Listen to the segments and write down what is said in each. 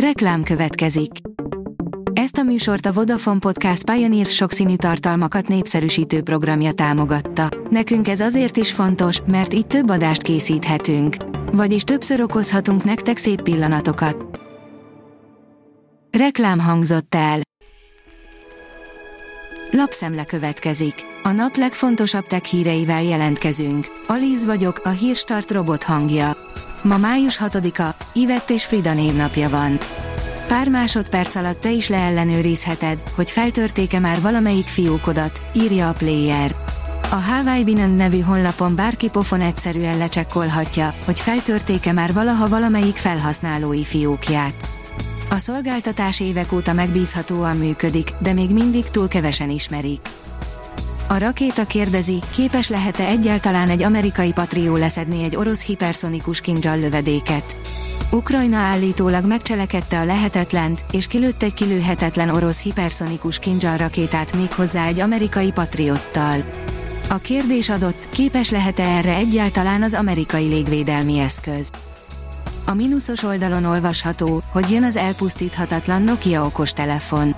Reklám következik. Ezt a műsort a Vodafone Podcast Pioneer sokszínű tartalmakat népszerűsítő programja támogatta. Nekünk ez azért is fontos, mert így több adást készíthetünk. Vagyis többször okozhatunk nektek szép pillanatokat. Reklám hangzott el. Lapszemle következik. A nap legfontosabb tech híreivel jelentkezünk. Alíz vagyok, a hírstart robot hangja. Ma május 6-a, Ivett és Frida névnapja van. Pár másodperc alatt te is leellenőrizheted, hogy feltörtéke már valamelyik fiókodat, írja a Player. A Hawaii Binan nevű honlapon bárki pofon egyszerűen lecsekkolhatja, hogy feltörtéke már valaha valamelyik felhasználói fiókját. A szolgáltatás évek óta megbízhatóan működik, de még mindig túl kevesen ismerik. A rakéta kérdezi, képes lehet-e egyáltalán egy amerikai patrió leszedni egy orosz hiperszonikus kincsal lövedéket. Ukrajna állítólag megcselekedte a lehetetlent, és kilőtt egy kilőhetetlen orosz hiperszonikus kincsal rakétát méghozzá egy amerikai patriottal. A kérdés adott, képes lehet-e erre egyáltalán az amerikai légvédelmi eszköz. A mínuszos oldalon olvasható, hogy jön az elpusztíthatatlan Nokia okostelefon.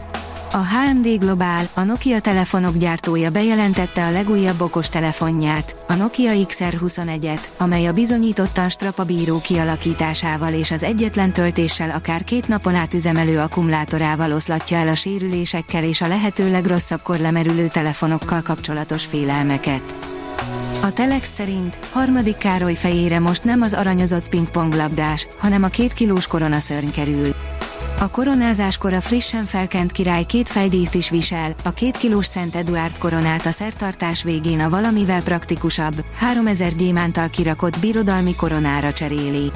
A HMD Global, a Nokia telefonok gyártója bejelentette a legújabb okos telefonját, a Nokia XR21-et, amely a bizonyítottan strapabíró kialakításával és az egyetlen töltéssel akár két napon át üzemelő akkumulátorával oszlatja el a sérülésekkel és a lehető legrosszabbkor lemerülő telefonokkal kapcsolatos félelmeket. A Telex szerint harmadik Károly fejére most nem az aranyozott pingponglabdás, hanem a két kilós koronaszörny kerül. A koronázáskor a frissen felkent király két fejdíszt is visel, a két kilós Szent Eduard koronát a szertartás végén a valamivel praktikusabb, 3000 gyémántal kirakott birodalmi koronára cseréli.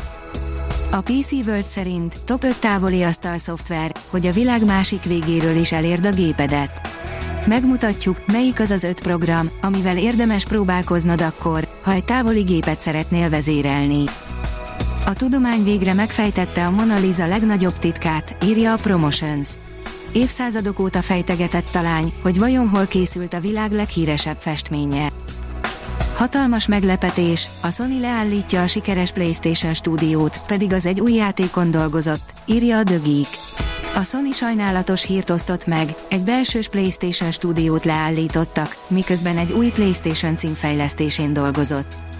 A PC World szerint top 5 távoli asztal szoftver, hogy a világ másik végéről is elérd a gépedet. Megmutatjuk, melyik az az öt program, amivel érdemes próbálkoznod akkor, ha egy távoli gépet szeretnél vezérelni. A tudomány végre megfejtette a Mona Lisa legnagyobb titkát, írja a Promotions. Évszázadok óta fejtegetett talány, hogy vajon hol készült a világ leghíresebb festménye. Hatalmas meglepetés, a Sony leállítja a sikeres PlayStation stúdiót, pedig az egy új játékon dolgozott, írja a Geek. A Sony sajnálatos hírt osztott meg, egy belsős PlayStation stúdiót leállítottak, miközben egy új PlayStation címfejlesztésén dolgozott.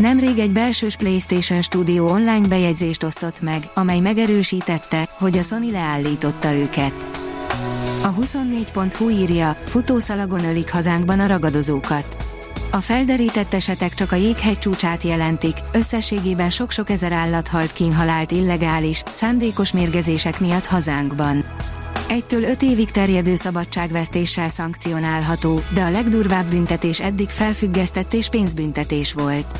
Nemrég egy belsős PlayStation stúdió online bejegyzést osztott meg, amely megerősítette, hogy a Sony leállította őket. A 24.hu írja, futószalagon ölik hazánkban a ragadozókat. A felderített esetek csak a jéghegy csúcsát jelentik, összességében sok-sok ezer állat halt kínhalált illegális, szándékos mérgezések miatt hazánkban. Egytől öt évig terjedő szabadságvesztéssel szankcionálható, de a legdurvább büntetés eddig felfüggesztett és pénzbüntetés volt.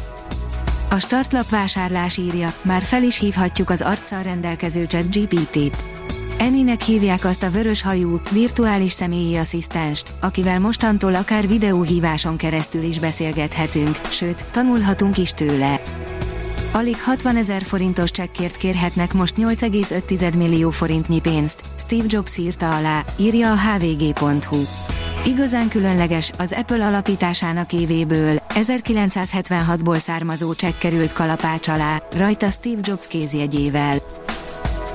A startlap vásárlás írja, már fel is hívhatjuk az arccal rendelkező chat GPT-t. Eninek hívják azt a vörös hajú, virtuális személyi asszisztenst, akivel mostantól akár videóhíváson keresztül is beszélgethetünk, sőt, tanulhatunk is tőle. Alig 60 ezer forintos csekkért kérhetnek most 8,5 millió forintnyi pénzt, Steve Jobs írta alá, írja a hvg.hu. Igazán különleges, az Apple alapításának évéből, 1976-ból származó csekk került kalapács alá, rajta Steve Jobs kézjegyével.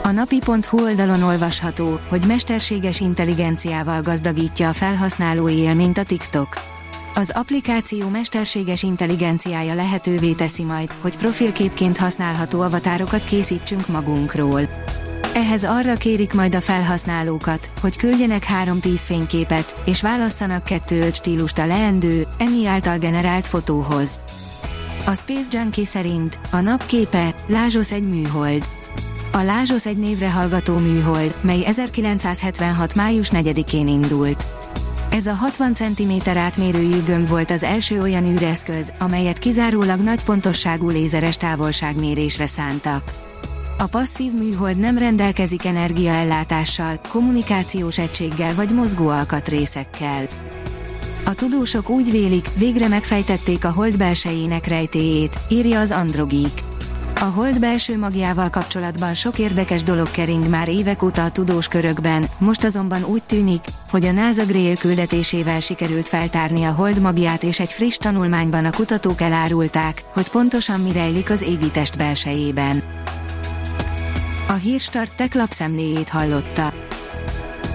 A napi.hu oldalon olvasható, hogy mesterséges intelligenciával gazdagítja a felhasználói élményt a TikTok. Az applikáció mesterséges intelligenciája lehetővé teszi majd, hogy profilképként használható avatárokat készítsünk magunkról. Ehhez arra kérik majd a felhasználókat, hogy küldjenek 3-10 fényképet, és válasszanak 2-5 stílust a leendő, emi által generált fotóhoz. A Space Junkie szerint a nap képe, Lázsos egy műhold. A Lázsos egy névre hallgató műhold, mely 1976. május 4-én indult. Ez a 60 cm átmérőjű gömb volt az első olyan űreszköz, amelyet kizárólag nagy pontosságú lézeres távolságmérésre szántak. A passzív műhold nem rendelkezik energiaellátással, kommunikációs egységgel vagy mozgó alkatrészekkel. A tudósok úgy vélik, végre megfejtették a hold belsejének rejtéjét, írja az Androgík. A hold belső magjával kapcsolatban sok érdekes dolog kering már évek óta a tudós körökben, most azonban úgy tűnik, hogy a NASA Grail küldetésével sikerült feltárni a hold magját és egy friss tanulmányban a kutatók elárulták, hogy pontosan mi rejlik az égitest belsejében. A Hírstart tech lapszemléjét hallotta.